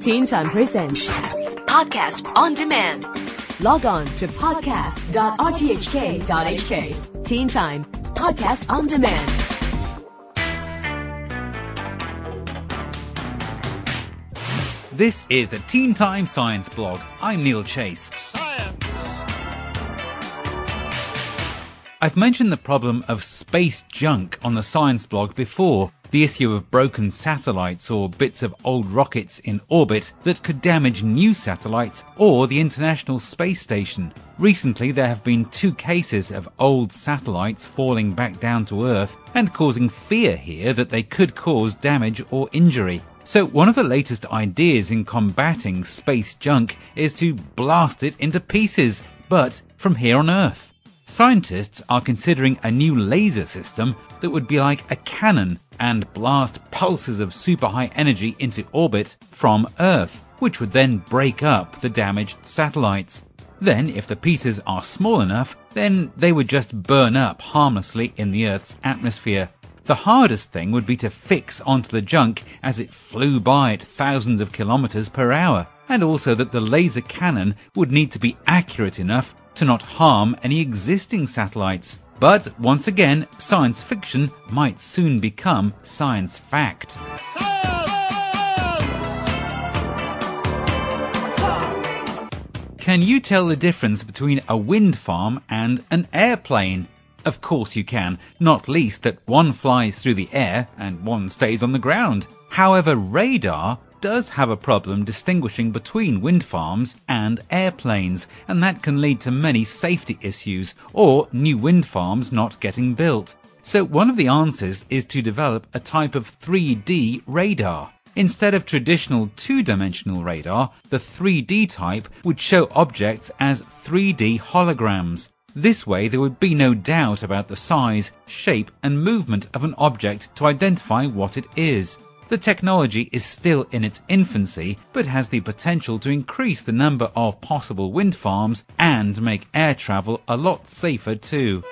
Teen Time Presents Podcast on demand. Log on to podcast.rthk.hk. Teen Time Podcast on Demand. This is the Teen Time Science blog. I'm Neil Chase. Science. I've mentioned the problem of space junk on the science blog before. The issue of broken satellites or bits of old rockets in orbit that could damage new satellites or the International Space Station. Recently, there have been two cases of old satellites falling back down to Earth and causing fear here that they could cause damage or injury. So one of the latest ideas in combating space junk is to blast it into pieces, but from here on Earth. Scientists are considering a new laser system that would be like a cannon and blast pulses of super high energy into orbit from Earth, which would then break up the damaged satellites. Then, if the pieces are small enough, then they would just burn up harmlessly in the Earth's atmosphere. The hardest thing would be to fix onto the junk as it flew by at thousands of kilometers per hour, and also that the laser cannon would need to be accurate enough to not harm any existing satellites. But once again, science fiction might soon become science fact. Can you tell the difference between a wind farm and an airplane? Of course you can, not least that one flies through the air and one stays on the ground. However, radar does have a problem distinguishing between wind farms and airplanes, and that can lead to many safety issues or new wind farms not getting built. So one of the answers is to develop a type of 3D radar. Instead of traditional two-dimensional radar, the 3D type would show objects as 3D holograms. This way there would be no doubt about the size, shape and movement of an object to identify what it is. The technology is still in its infancy, but has the potential to increase the number of possible wind farms and make air travel a lot safer too.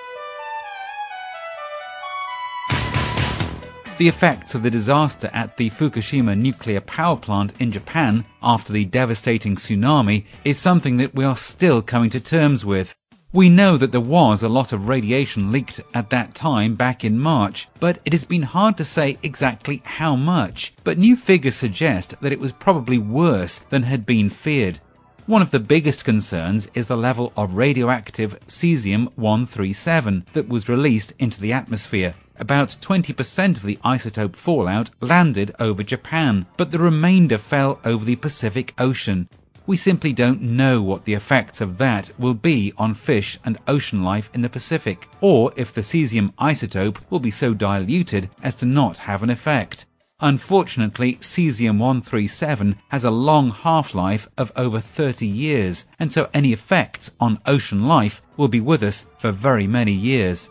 The effects of the disaster at the Fukushima nuclear power plant in Japan after the devastating tsunami is something that we are still coming to terms with. We know that there was a lot of radiation leaked at that time back in March, but it has been hard to say exactly how much. But new figures suggest that it was probably worse than had been feared. One of the biggest concerns is the level of radioactive cesium 137 that was released into the atmosphere. About 20% of the isotope fallout landed over Japan, but the remainder fell over the Pacific Ocean we simply don't know what the effects of that will be on fish and ocean life in the Pacific, or if the cesium isotope will be so diluted as to not have an effect. Unfortunately, cesium 137 has a long half-life of over 30 years, and so any effects on ocean life will be with us for very many years.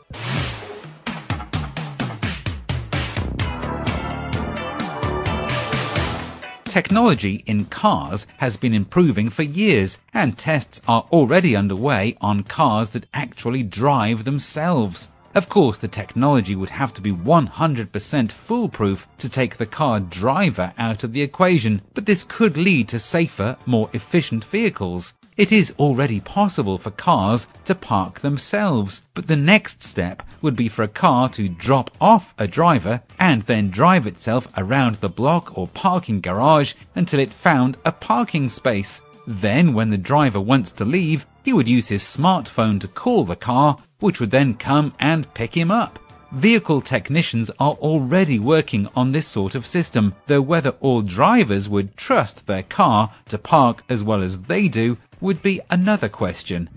Technology in cars has been improving for years, and tests are already underway on cars that actually drive themselves. Of course, the technology would have to be 100% foolproof to take the car driver out of the equation, but this could lead to safer, more efficient vehicles. It is already possible for cars to park themselves, but the next step would be for a car to drop off a driver and then drive itself around the block or parking garage until it found a parking space. Then, when the driver wants to leave, he would use his smartphone to call the car, which would then come and pick him up. Vehicle technicians are already working on this sort of system, though whether all drivers would trust their car to park as well as they do would be another question.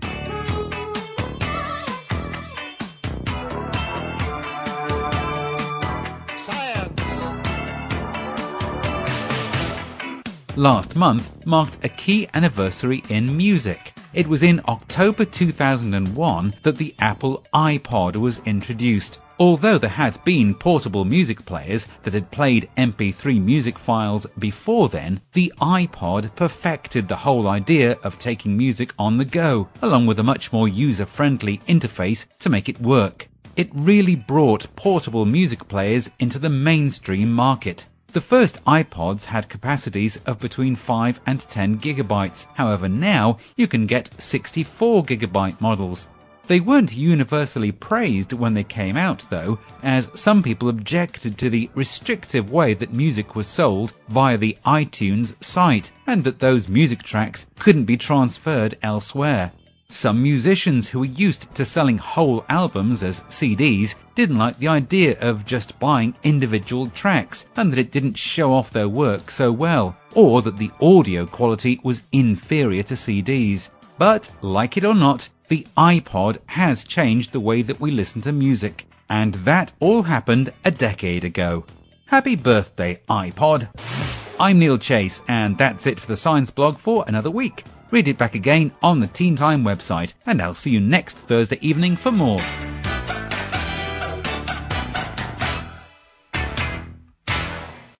Last month marked a key anniversary in music. It was in October 2001 that the Apple iPod was introduced. Although there had been portable music players that had played MP3 music files before then, the iPod perfected the whole idea of taking music on the go, along with a much more user-friendly interface to make it work. It really brought portable music players into the mainstream market. The first iPods had capacities of between 5 and 10 gigabytes. However, now you can get 64 gigabyte models. They weren't universally praised when they came out though, as some people objected to the restrictive way that music was sold via the iTunes site, and that those music tracks couldn't be transferred elsewhere. Some musicians who were used to selling whole albums as CDs didn't like the idea of just buying individual tracks and that it didn't show off their work so well, or that the audio quality was inferior to CDs. But, like it or not, the iPod has changed the way that we listen to music. And that all happened a decade ago. Happy birthday, iPod! I'm Neil Chase, and that's it for the Science blog for another week. Read it back again on the Teen Time website, and I'll see you next Thursday evening for more.